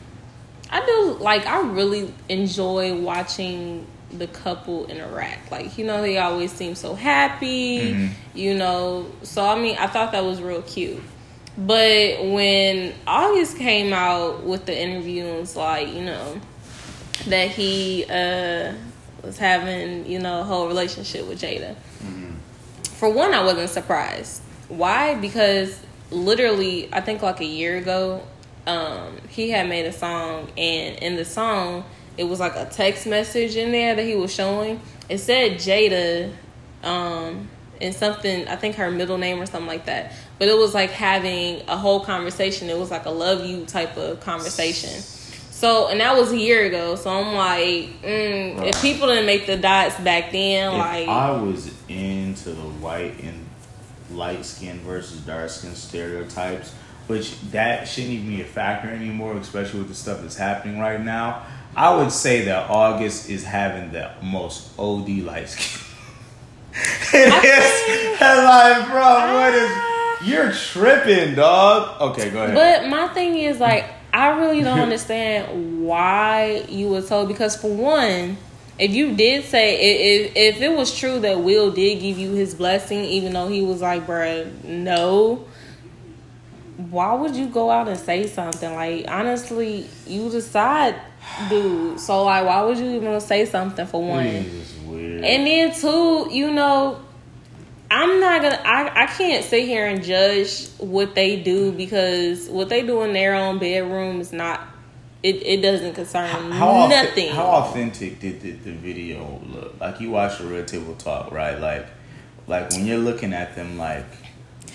[SPEAKER 2] I do like. I really enjoy watching the couple interact. Like, you know, they always seem so happy.
[SPEAKER 1] Mhm.
[SPEAKER 2] You know, so I mean, I thought that was real cute. But when August came out with the interview and was like, you know, that he uh, was having, you know, a whole relationship with Jada for one, I wasn't surprised. Why? Because literally, I think like a year ago, um, he had made a song, and in the song, it was like a text message in there that he was showing. It said Jada, um, and something, I think her middle name or something like that. But it was like having a whole conversation. It was like a love you type of conversation. So, and that was a year ago. So I'm like, mm, if people didn't make the dots back then,
[SPEAKER 1] if
[SPEAKER 2] like,
[SPEAKER 1] I was into the white and light skin versus dark skin stereotypes, which that shouldn't even be a factor anymore, especially with the stuff that's happening right now. I would say that August is having the most OD light skin. it is. And like, bro, what is? You're tripping, dog. Okay, go ahead.
[SPEAKER 2] But my thing is like I really don't understand why you were told because for one, if you did say if if it was true that Will did give you his blessing, even though he was like, bruh, no. Why would you go out and say something like honestly? You decide, dude. So like, why would you even say something for one? And then two, you know, I'm not gonna I, I can't sit here and judge what they do because what they do in their own bedroom is not it, it doesn't concern
[SPEAKER 1] how authe-
[SPEAKER 2] nothing.
[SPEAKER 1] how authentic did the, the video look? Like you watch the Red Table Talk, right? Like, like when you're looking at them, like,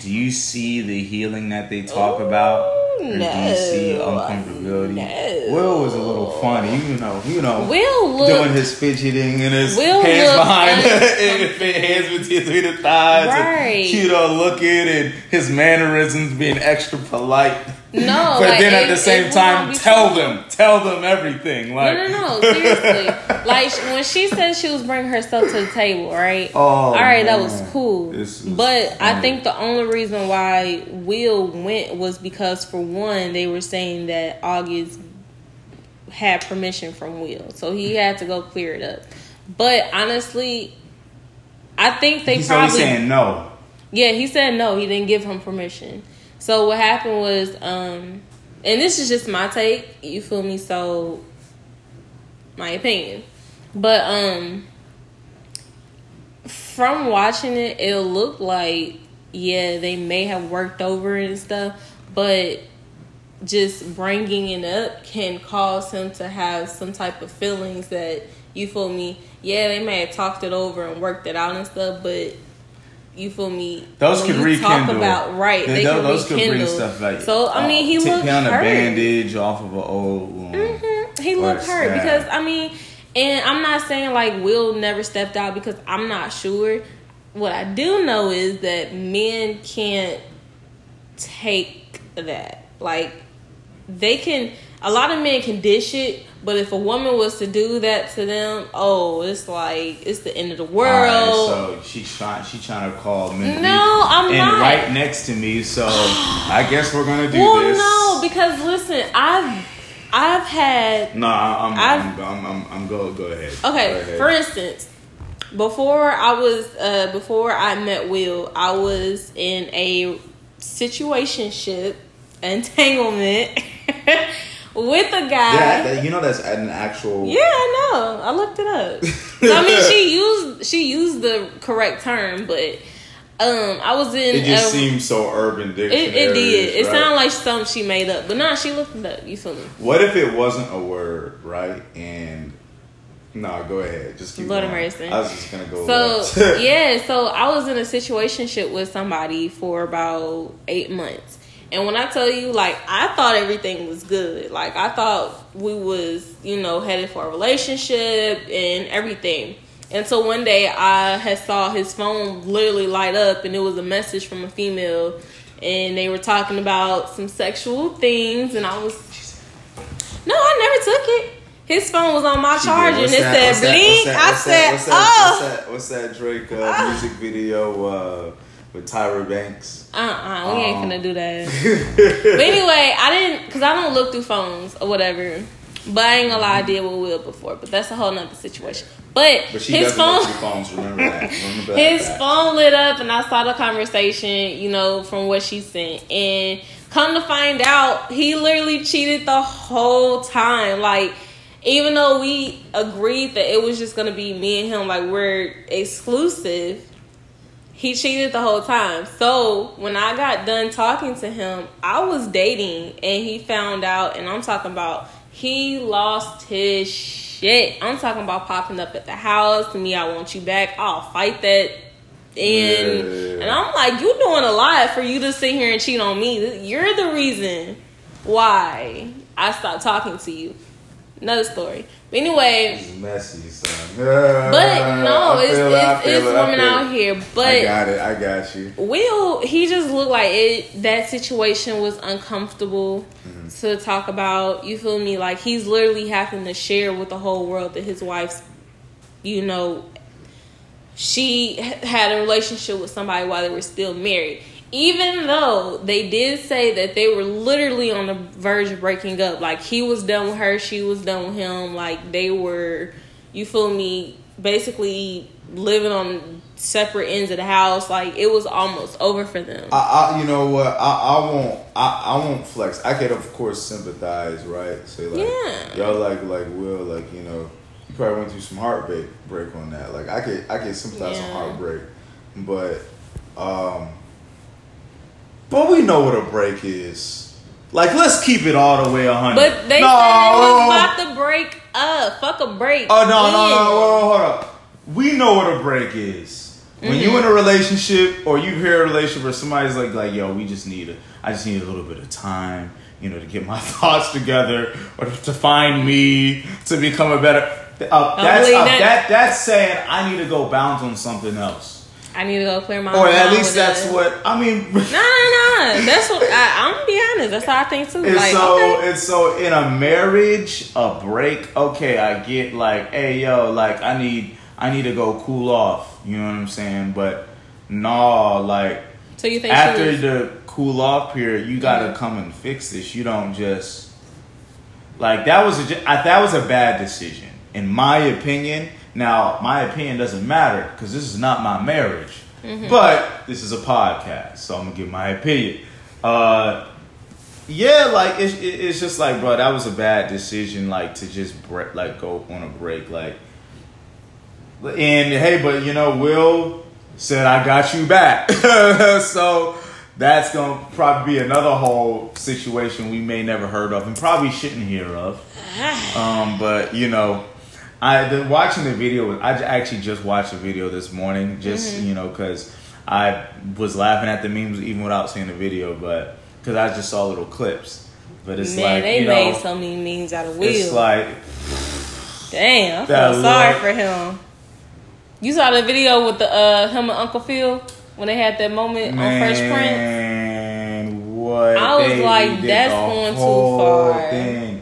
[SPEAKER 1] do you see the healing that they talk about, or do you see
[SPEAKER 2] no.
[SPEAKER 1] uncomfortability?
[SPEAKER 2] No.
[SPEAKER 1] Will was a little funny, you know, you know.
[SPEAKER 2] Will look
[SPEAKER 1] Doing his fidgeting and his
[SPEAKER 2] Will
[SPEAKER 1] hands behind,
[SPEAKER 2] uncom-
[SPEAKER 1] hands between the thighs,
[SPEAKER 2] Right.
[SPEAKER 1] and, know, looking and his mannerisms being extra polite.
[SPEAKER 2] No,
[SPEAKER 1] but
[SPEAKER 2] like,
[SPEAKER 1] then at
[SPEAKER 2] if-
[SPEAKER 1] the same
[SPEAKER 2] if we're gonna
[SPEAKER 1] time, tell them, tell them everything. Like,
[SPEAKER 2] No, no, no. Seriously, like when she said she was bringing herself to the table, right?
[SPEAKER 1] Oh,
[SPEAKER 2] all right, that was cool. But I think the only reason why Will went was because, for one, they were saying that August had permission from Will, so he had to go clear it up. But honestly, I think they
[SPEAKER 1] He's
[SPEAKER 2] probably
[SPEAKER 1] saying no.
[SPEAKER 2] yeah, he said no, he didn't give him permission. So what happened was, um, and this is just my take, you feel me? So my opinion. But um from watching it, it looked like yeah, they may have worked over and stuff, but just bringing it up can cause him to have some type of feelings that you feel me. Yeah, they may have talked it over and worked it out and stuff, but you feel me.
[SPEAKER 1] Those
[SPEAKER 2] when
[SPEAKER 1] could
[SPEAKER 2] you Talk
[SPEAKER 1] rekindle.
[SPEAKER 2] about right,
[SPEAKER 1] They-
[SPEAKER 2] they,
[SPEAKER 1] those-
[SPEAKER 2] can
[SPEAKER 1] those could bring
[SPEAKER 2] rekindle.
[SPEAKER 1] stuff like.
[SPEAKER 2] so I mean, he
[SPEAKER 1] uh,
[SPEAKER 2] looked
[SPEAKER 1] down a bandage off of an old wound.
[SPEAKER 2] Mhm. He looked hurt because I mean, and I'm not saying like Will never stepped out because I'm not sure. What I do know is that men can't take that. Like they can. A lot of men can dish it, but if a woman was to do that to them, oh, it's like it's the end of the world.
[SPEAKER 1] So she trying she trying to call me.
[SPEAKER 2] No, I'm
[SPEAKER 1] and
[SPEAKER 2] not.
[SPEAKER 1] right next to me, so I guess we're gonna do
[SPEAKER 2] well,
[SPEAKER 1] this.
[SPEAKER 2] no, because listen, I've I've had
[SPEAKER 1] No, I'm
[SPEAKER 2] I've-
[SPEAKER 1] I'm, I'm, I'm, I'm go go ahead.
[SPEAKER 2] Okay,
[SPEAKER 1] Go ahead.
[SPEAKER 2] for instance, before I was uh before I met Will, I was in a situationship entanglement with a guy.
[SPEAKER 1] yeah, that, you know that's an actual.
[SPEAKER 2] Yeah, I know. I looked it up. So, I mean, she used she used the correct term, but um, I was in.
[SPEAKER 1] It just
[SPEAKER 2] a-
[SPEAKER 1] seems so urban
[SPEAKER 2] it,
[SPEAKER 1] dictionary.
[SPEAKER 2] it did. It
[SPEAKER 1] right?
[SPEAKER 2] sounded like something she made up, but nah, she looked it up. You feel me?
[SPEAKER 1] What if it wasn't a word, right? And no, go ahead. Just keep
[SPEAKER 2] Lord have
[SPEAKER 1] going. I was just gonna go.
[SPEAKER 2] So yeah, so I was in a situationship with somebody for about eight months. And when I tell you, like, I thought everything was good. Like, I thought we was, you know, headed for a relationship and everything. And so one day I had saw his phone literally light up and it was a message from a female and they were talking about some sexual things and I was No, I never took it. His phone was on my
[SPEAKER 1] She
[SPEAKER 2] charger and it
[SPEAKER 1] that-
[SPEAKER 2] said blink. I
[SPEAKER 1] that-
[SPEAKER 2] said,
[SPEAKER 1] that-
[SPEAKER 2] "Oh,
[SPEAKER 1] What's that, what's that Drake uh, music video uh, with Tyra Banks?
[SPEAKER 2] Uh uh we ain't gonna do that. but anyway, I didn't, cause I don't look through phones or whatever. But I ain't gonna lie, I did with Will before, but that's a whole nother situation. But,
[SPEAKER 1] But
[SPEAKER 2] his phone,
[SPEAKER 1] phones. Remember that. Remember
[SPEAKER 2] his
[SPEAKER 1] fact.
[SPEAKER 2] phone lit up, and I saw the conversation, you know, from what she sent. And come to find out, he literally cheated the whole time. Like, even though we agreed that it was just gonna be me and him, like we're exclusive, he cheated the whole time. So when I got done talking to him, I was dating and he found out and I'm talking about he lost his shit. I'm talking about popping up at the house, to me, I want you back. I'll fight that. And
[SPEAKER 1] Yeah.
[SPEAKER 2] and I'm like, you doing a lot for you to sit here and cheat on me. You're the reason why I stopped talking to you. Another story. But anyway,
[SPEAKER 1] It's messy, son.
[SPEAKER 2] but no, it's
[SPEAKER 1] it,
[SPEAKER 2] it's, it's
[SPEAKER 1] it,
[SPEAKER 2] women out here.
[SPEAKER 1] I
[SPEAKER 2] But
[SPEAKER 1] got it. I got you.
[SPEAKER 2] Will he just looked like it that situation was uncomfortable
[SPEAKER 1] Mm-hmm.
[SPEAKER 2] to talk about. You feel me? Like he's literally having to share with the whole world that his wife's, you know, she had a relationship with somebody while they were still married. Even though they did say that they were literally on the verge of breaking up, like he was done with her, she was done with him, like they were, you feel me, basically living on separate ends of the house. Like it was almost over for them.
[SPEAKER 1] I, I, you know what? I, I won't. I, I won't flex. I could, of course, sympathize, right? Say like,
[SPEAKER 2] Yeah.
[SPEAKER 1] y'all like, like Will, like you know, you probably went through some heartbreak break on that. Like I could, I could sympathize
[SPEAKER 2] Yeah.
[SPEAKER 1] on heartbreak, but, um, but we know what a break is. Like, let's keep it all the way a hundred.
[SPEAKER 2] But they
[SPEAKER 1] no,
[SPEAKER 2] said it was about to break up. Fuck a break.
[SPEAKER 1] Oh no, no, no, hold up. We know what a break is. When you
[SPEAKER 2] Mm-hmm.
[SPEAKER 1] in a relationship or you hear a relationship where somebody's like, like, yo, we just need a, I just need a little bit of time, you know, to get my thoughts together or to find me to become a better. Uh, that's uh,
[SPEAKER 2] that.
[SPEAKER 1] that. That's saying I need to go bounce on something else,
[SPEAKER 2] I need to go clear my.
[SPEAKER 1] or at least that's
[SPEAKER 2] it.
[SPEAKER 1] what I mean.
[SPEAKER 2] No, no, no. That's what I, I'm gonna be honest. That's how I think too.
[SPEAKER 1] And
[SPEAKER 2] like,
[SPEAKER 1] so
[SPEAKER 2] okay.
[SPEAKER 1] and so in a marriage, a break, okay, I get like, hey yo, like I need I need to go cool off. You know what I'm saying? But no, like
[SPEAKER 2] So you think
[SPEAKER 1] after
[SPEAKER 2] was,
[SPEAKER 1] the cool off period, you gotta
[SPEAKER 2] Mhm.
[SPEAKER 1] come and fix this. You don't just Like that was a I- that was a bad decision in my opinion. Now my opinion doesn't matter because this is not my marriage, but this is a podcast, so I'm gonna give my opinion. Uh, yeah, like it's it- it's just like, bro, that was a bad decision. Like to just break, like go on a break, like. And hey, but you know, Will said I got you back, so that's gonna probably be another whole situation we may never heard of and probably shouldn't hear of. Um, but you know, I the, watching the video. I actually just watched the video this morning, just you know, because I was laughing at the memes even without seeing the video, but because I just saw little clips. But it's
[SPEAKER 2] Man,
[SPEAKER 1] like
[SPEAKER 2] they
[SPEAKER 1] you
[SPEAKER 2] made
[SPEAKER 1] know,
[SPEAKER 2] so many memes out of Will.
[SPEAKER 1] it's like
[SPEAKER 2] Damn, I feel sorry for him. You saw the video with the uh, him and Uncle Phil when they had that moment on Fresh Prince.
[SPEAKER 1] Man, what?
[SPEAKER 2] I was like, that's going too far.
[SPEAKER 1] Thing.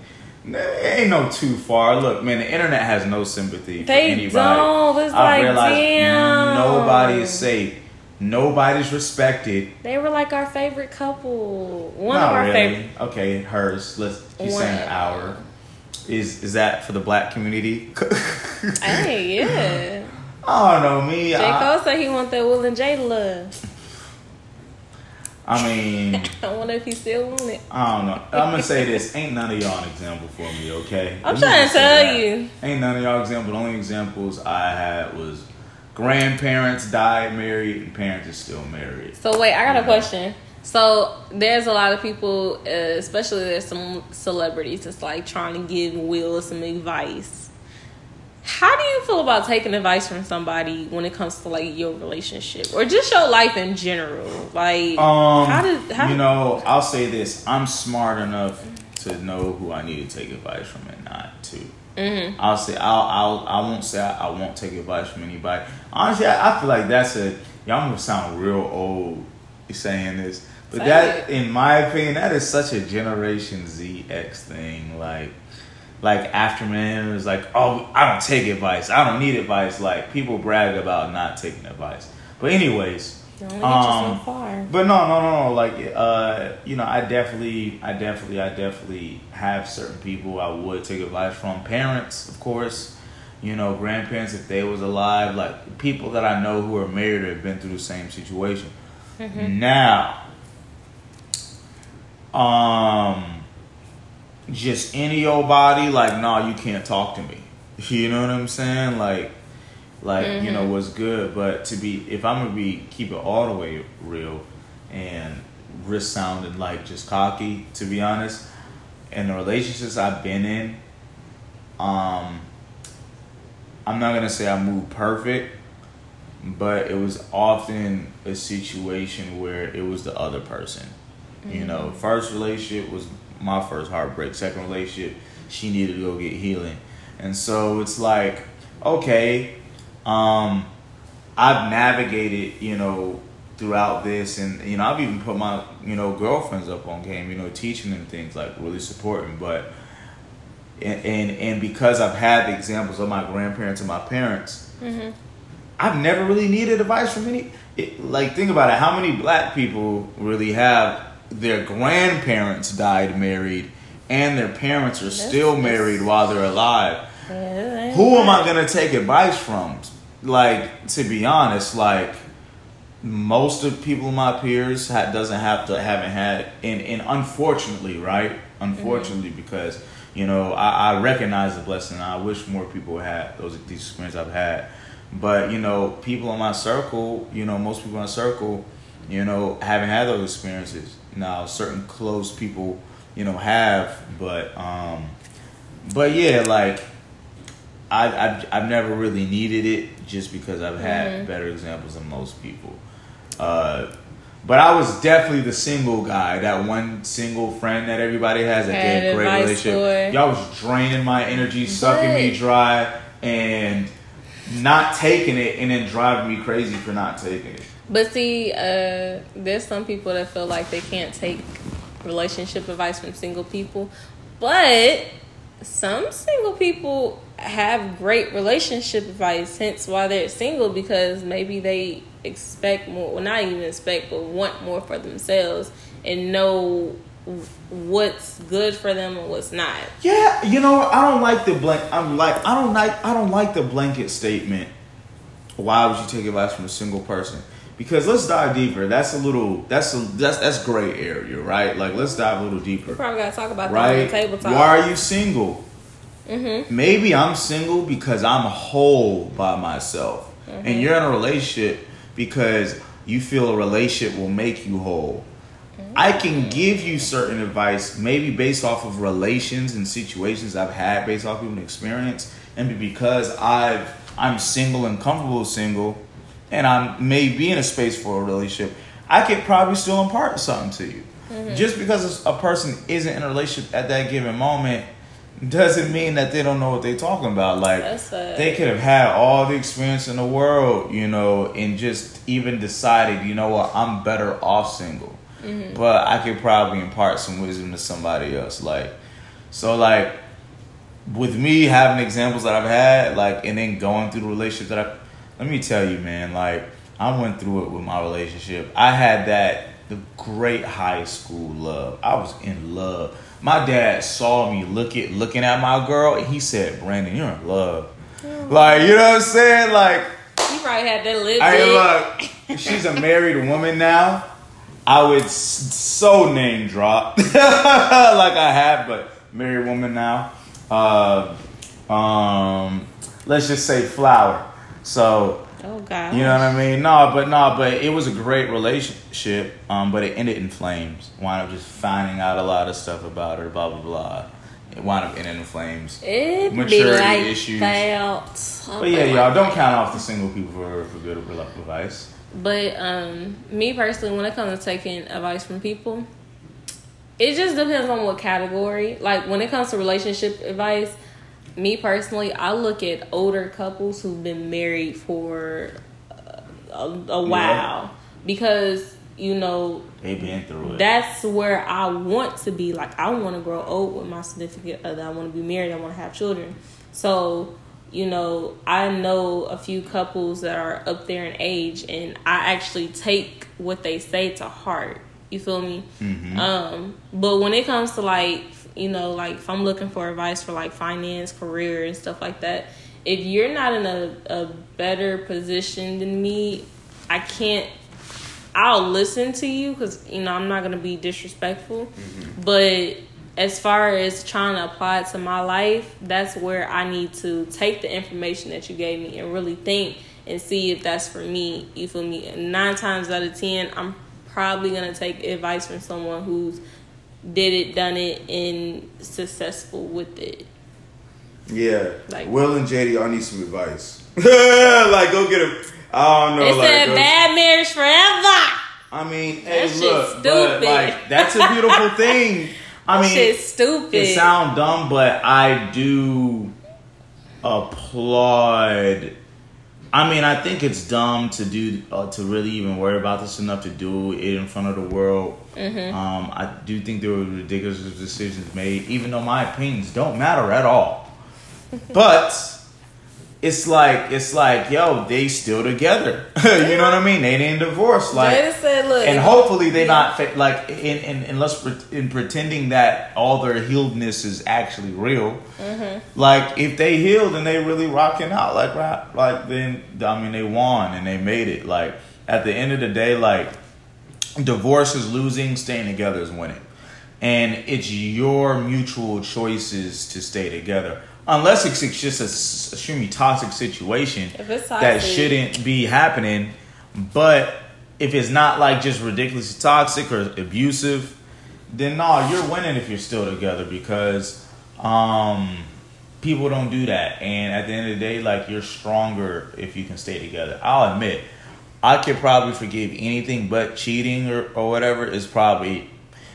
[SPEAKER 1] It ain't no too far. Look, man, the internet has no sympathy for
[SPEAKER 2] They
[SPEAKER 1] anybody.
[SPEAKER 2] don't. It's
[SPEAKER 1] I
[SPEAKER 2] like,
[SPEAKER 1] realized
[SPEAKER 2] damn.
[SPEAKER 1] nobody is safe. Nobody's respected.
[SPEAKER 2] They were like our favorite couple. One
[SPEAKER 1] Not
[SPEAKER 2] of our
[SPEAKER 1] really.
[SPEAKER 2] favorite.
[SPEAKER 1] Okay, hers. Let's.
[SPEAKER 2] One.
[SPEAKER 1] saying our. Is is that for the black community?
[SPEAKER 2] Hey, yeah.
[SPEAKER 1] I don't know me.
[SPEAKER 2] J.
[SPEAKER 1] I,
[SPEAKER 2] Cole said he want that Will and Jay love.
[SPEAKER 1] I mean.
[SPEAKER 2] I wonder if he still want it.
[SPEAKER 1] I don't know. I'm gonna say this: ain't none of y'all an example for me, okay?
[SPEAKER 2] I'm
[SPEAKER 1] Let
[SPEAKER 2] trying to tell
[SPEAKER 1] that.
[SPEAKER 2] you.
[SPEAKER 1] ain't none of y'all example. The only examples I had was grandparents died married, and parents are still married.
[SPEAKER 2] So wait, I got a question. So there's a lot of people, uh, especially there's some celebrities that's like trying to give Will some advice. How do you feel about taking advice from somebody when it comes to like your relationship or just your life in general? Like,
[SPEAKER 1] Um,
[SPEAKER 2] how did how
[SPEAKER 1] you know? I'll say this: I'm smart enough to know who I need to take advice from and not to.
[SPEAKER 2] Mhm.
[SPEAKER 1] I'll say I'll, I'll I won't say I, I won't take advice from anybody. Honestly, I, I feel like that's a y'all gonna sound real old saying this, but
[SPEAKER 2] Say
[SPEAKER 1] that,
[SPEAKER 2] it.
[SPEAKER 1] in my opinion, that is such a Generation Z X thing. Like, like after man was like, oh, I don't take advice. I don't need advice. Like people brag about not taking advice, but anyways.
[SPEAKER 2] Don't get yourself
[SPEAKER 1] Um. But no, no, no, no. Like, uh, you know, I definitely, I definitely, I definitely have certain people I would take advice from. Parents, of course. You know, grandparents if they was alive. Like people that I know who are married or have been through the same situation. Now, um, just any old body, like, nah, you can't talk to me. You know what I'm saying? Like, like you know what's good. But to be, if I'm gonna be keep it all the way real, and risk sounding like just cocky, to be honest, in the relationships I've been in, um, I'm not gonna say I moved perfect, but it was often a situation where it was the other person. You know, first relationship was my first heartbreak. Second relationship, she needed to go get healing, and so it's like, okay, um, I've navigated, you know, throughout this, and you know, I've even put my, you know, girlfriends up on game, you know, teaching them things like really supporting, but. And, and and because I've had the examples of my grandparents and my parents, I've never really needed advice from any. It, like, think about it. How many black people really have their grandparents died married, and their parents are still
[SPEAKER 2] that's-
[SPEAKER 1] married while they're alive?
[SPEAKER 2] Yeah,
[SPEAKER 1] Who am I gonna take advice from? Like, to be honest, like most of people my peers ha- doesn't have to haven't had, and and unfortunately, right? Unfortunately, mm-hmm. because you know I, I recognize the blessing. I wish more people had those these experiences I've had, but you know, people in my circle, you know, most people in my circle, you know, haven't had those experiences. Now, certain close people, you know, have, but um, but yeah, like I, I've, I've never really needed it just because I've had better examples than most people. Uh, but I was definitely the single guy, that one single friend that everybody has that
[SPEAKER 2] Had
[SPEAKER 1] did great relationship. Y'all was draining my energy, sucking me dry, and not taking it, and then driving me crazy for not taking it.
[SPEAKER 2] But see, uh, there's some people that feel like they can't take relationship advice from single people, but some single people have great relationship advice. Hence, why they're single because maybe they expect more. Well, not even expect, but want more for themselves and know what's good for them and what's not.
[SPEAKER 1] Yeah, you know, I don't like the blank. I'm like, I don't like, I don't like the blanket statement. Why would you take advice from a single person? Because let's dive deeper. That's a little. That's a that's that's gray area, right? Like let's dive a little deeper.
[SPEAKER 2] We probably gotta talk about that
[SPEAKER 1] right?
[SPEAKER 2] on the tabletop.
[SPEAKER 1] Why are you single?
[SPEAKER 2] Mm-hmm.
[SPEAKER 1] Maybe I'm single because I'm whole by myself,
[SPEAKER 2] Mm-hmm.
[SPEAKER 1] and you're in a relationship because you feel a relationship will make you whole. I can give you certain advice, maybe based off of relations and situations I've had, based off of an experience, and because I've I'm single and comfortable single, and I may be in a space for a relationship, I could probably still impart something to you. Just because a person isn't in a relationship at that given moment doesn't mean that they don't know what they're talking about. Like they could have had all the experience in the world, you know, and just even decided, you know what, I'm better off single. But I could probably impart some wisdom to somebody else. Like, so like with me having examples that I've had, like, and then going through the relationship that I, let me tell you, man, like, I went through it with my relationship. I had that, the great high school love. I was in love. My dad saw me look at, looking at my girl, and he said, Brandon, you're in love. Like, you know what I'm saying? Like,
[SPEAKER 2] You probably had that lip.
[SPEAKER 1] I look, she's a married woman now. I would so name drop like I have, but married woman now. Uh, um, let's just say flower. So
[SPEAKER 2] Oh god.
[SPEAKER 1] you know what I mean? No, but no, but it was a great relationship. Um, but it ended in flames. Wound up just finding out a lot of stuff about her. Blah blah blah. It wound up ending in flames.
[SPEAKER 2] It be
[SPEAKER 1] Maturity
[SPEAKER 2] like
[SPEAKER 1] issues.
[SPEAKER 2] that.
[SPEAKER 1] But yeah, y'all don't count off the single people for for good advice.
[SPEAKER 2] But um, me personally, when it comes to taking advice from people, it just depends on what category. Like when it comes to relationship advice, me personally, I look at older couples who've been married for a, a while because you know
[SPEAKER 1] they've been through it.
[SPEAKER 2] that's where I want to be. Like I want to grow old with my significant other. I want to be married. I want to have children. So you know, I know a few couples that are up there in age, and I actually take what they say to heart. You feel me? Um, but when it comes to like, you know, like if I'm looking for advice for like finance, career, and stuff like that, if you're not in a, a better position than me, I can't I'll listen to you because you know I'm not gonna be disrespectful, mm-hmm. but as far as trying to apply it to my life, that's where I need to take the information that you gave me and really think and see if that's for me. You feel me? Nine times out of ten, I'm probably gonna take advice from someone who's did it, done it, and successful with it.
[SPEAKER 5] Yeah.
[SPEAKER 2] Like-
[SPEAKER 5] Will and Jada, y'all need some advice. like, go get him. I don't know.
[SPEAKER 2] They
[SPEAKER 5] like,
[SPEAKER 2] said
[SPEAKER 5] go-
[SPEAKER 2] bad marriage forever.
[SPEAKER 1] I mean, hey,
[SPEAKER 2] shit's
[SPEAKER 1] look, but
[SPEAKER 2] stupid.
[SPEAKER 1] like that's a beautiful thing. I mean,
[SPEAKER 2] shit's stupid.
[SPEAKER 1] it sound dumb, but I do applaud. I mean, I think it's dumb to do uh, to really even worry about this enough to do it in front of the world.
[SPEAKER 2] Mm-hmm.
[SPEAKER 1] Um, I do think there were ridiculous decisions made, even though my opinions don't matter at all. but it's like it's like, yo, they still together. you know what I mean? They didn't divorce. Like,
[SPEAKER 2] Jada said, "Look,
[SPEAKER 1] and hopefully they not fa- like in, in unless in pretending that all their healedness is actually real.
[SPEAKER 2] Mm-hmm.
[SPEAKER 1] Like if they healed and they really rocking out, like right, like then I mean they won and they made it. Like at the end of the day, like divorce is losing, staying together is winning, and it's your mutual choices to stay together. Unless it's, it's just a extremely toxic situation that shouldn't be happening, but if it's not like just ridiculously toxic or abusive, then no, you're winning if you're still together because um, people don't do that. And at the end of the day, like you're stronger if you can stay together. I'll admit, I could probably forgive anything but cheating or, or whatever is probably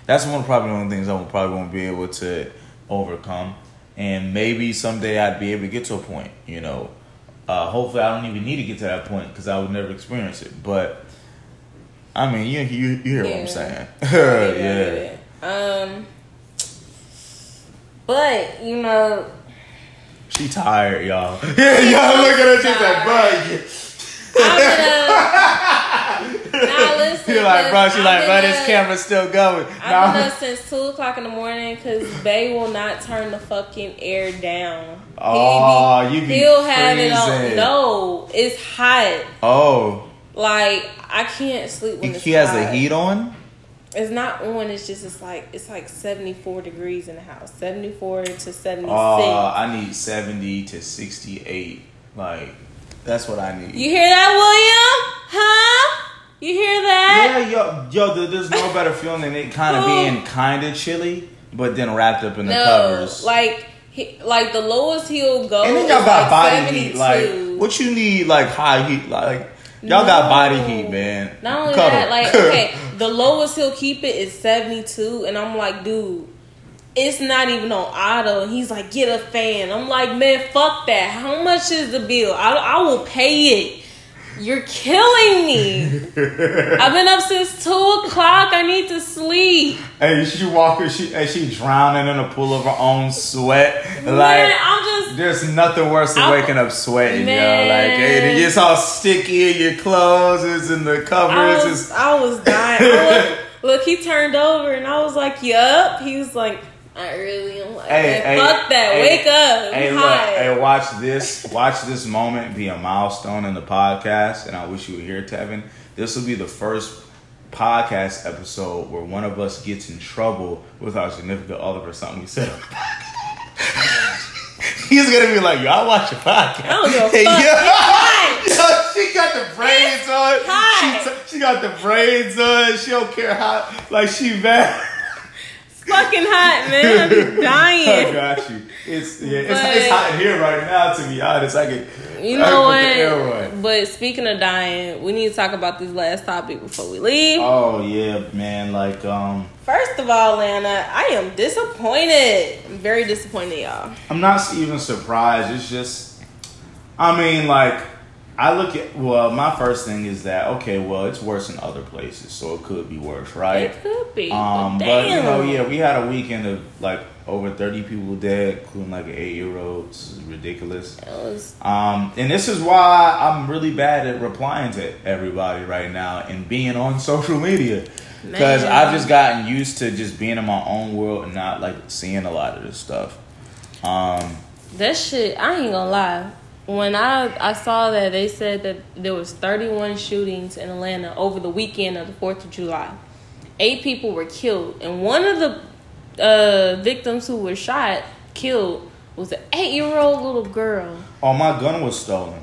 [SPEAKER 1] that's one probably one of the things I probably won't be able to overcome. And maybe someday I'd be able to get to a point, you know. Uh, hopefully, I don't even need to get to that point because I would never experience it. But I mean, you you, you hear what I'm saying?
[SPEAKER 2] Yeah.
[SPEAKER 1] yeah.
[SPEAKER 2] Um, but you know,
[SPEAKER 1] She tired, y'all. Yeah, y'all look at her. She's like,
[SPEAKER 2] tired. I'm gonna. now listen. Listen,
[SPEAKER 1] You're like, bro, she's like, bro, this camera's still going.
[SPEAKER 2] I've been up since two o'clock in the morning because Bay will not turn the fucking air down. He
[SPEAKER 1] Oh, you be
[SPEAKER 2] He'll have it on. No, it's hot.
[SPEAKER 1] Oh,
[SPEAKER 2] Like I can't sleep when it's
[SPEAKER 1] he has
[SPEAKER 2] hot.
[SPEAKER 1] the heat on.
[SPEAKER 2] It's not on. It's just it's like it's like seventy four degrees in the house. Seventy four to seventy six.
[SPEAKER 1] Oh, I need seventy to sixty-eight. Like, that's what I need.
[SPEAKER 2] you hear that, William? Huh? You hear that?
[SPEAKER 1] Yeah, yo, yo, there's no better feeling than it kind of being kind of chilly, but then wrapped up in the
[SPEAKER 2] no,
[SPEAKER 1] covers.
[SPEAKER 2] like he, like the lowest he'll go.
[SPEAKER 1] and then y'all got
[SPEAKER 2] like
[SPEAKER 1] body heat. Like, what you need, like high heat. Like, y'all got body heat, man.
[SPEAKER 2] Not only
[SPEAKER 1] Cuddle.
[SPEAKER 2] that, like okay, the lowest he'll keep it is seventy two, and I'm like, dude, it's not even on auto. And he's like, get a fan. I'm like, man, fuck that. How much is the bill? I, I will pay it. You're killing me. I've been up since two o'clock. I need to sleep.
[SPEAKER 1] Hey, she walking, she, hey, she drowning in a pool of her own sweat.
[SPEAKER 2] man,
[SPEAKER 1] Like,
[SPEAKER 2] I'm just
[SPEAKER 1] there's nothing worse than
[SPEAKER 2] I'm-
[SPEAKER 1] waking up sweating, yo. Like, hey, it gets all sticky in your clothes, it's in the
[SPEAKER 2] I
[SPEAKER 1] covers.
[SPEAKER 2] was, I was dying. I was- look, he turned over and I was like, yup. He was like, I really am like,
[SPEAKER 1] Hey, hey,
[SPEAKER 2] fuck that.
[SPEAKER 1] hey,
[SPEAKER 2] Wake up.
[SPEAKER 1] Hey, look, hey, watch this. Watch this moment be a milestone in the podcast, and I wish you were here, Tevin. This will be the first podcast episode where one of us gets in trouble with our significant other for something we said. on the podcast. He's gonna be like, "Yo, I watch your podcast."
[SPEAKER 2] I don't give a
[SPEAKER 1] Hey,
[SPEAKER 2] fuck.
[SPEAKER 1] yo. She got the braids on. She, t- she got the braids on. She don't care how. Like she mad.
[SPEAKER 2] Hot, man. I'm
[SPEAKER 1] I
[SPEAKER 2] dying.
[SPEAKER 1] got you. It's yeah, it's,
[SPEAKER 2] But-
[SPEAKER 1] it's hot in here right now. To be honest, I can.
[SPEAKER 2] You know
[SPEAKER 1] can put the air
[SPEAKER 2] what? But speaking of dying, we need to talk about this last topic before we leave.
[SPEAKER 1] Oh yeah, man. Like um,
[SPEAKER 2] First of all, Lana, I am disappointed. I'm very disappointed, y'all.
[SPEAKER 1] I'm not even surprised. It's just, I mean, like, I look at. Well, my first thing is that okay, well, it's worse in other places, so it could be worse, right?
[SPEAKER 2] It could be.
[SPEAKER 1] Um,
[SPEAKER 2] but,
[SPEAKER 1] but you know, yeah, we had a weekend of like over 30 people dead, including like an eight year old. This is ridiculous.
[SPEAKER 2] It was
[SPEAKER 1] Um, and this is why I'm really bad at replying to everybody right now and being on social media. Because I've just gotten used to just being in my own world and not like seeing a lot of this stuff. Um,
[SPEAKER 2] that shit. I ain't gonna lie. When I I saw that they said that there was 31 shootings in Atlanta over the weekend of the 4th of July. Eight people were killed, and one of the uh, victims who was shot killed was an eight year old little girl.
[SPEAKER 1] oh, my gun was stolen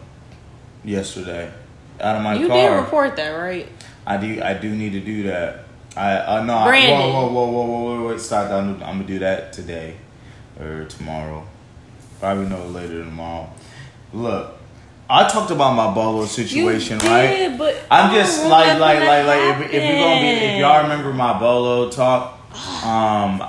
[SPEAKER 1] yesterday out of my
[SPEAKER 2] you
[SPEAKER 1] car.
[SPEAKER 2] You did report that, right?
[SPEAKER 1] I do. I do need to do that. I uh, no. I,
[SPEAKER 2] Brandon.
[SPEAKER 1] whoa, whoa, whoa, whoa, whoa, whoa, wait, stop. I'm, I'm gonna do that today or tomorrow. Probably no later tomorrow. Look, I talked about my bolo situation,
[SPEAKER 2] you
[SPEAKER 1] right?
[SPEAKER 2] But
[SPEAKER 1] I'm just like, like, like,
[SPEAKER 2] to
[SPEAKER 1] like, if, if you're gonna be, if y'all remember my bolo talk, um,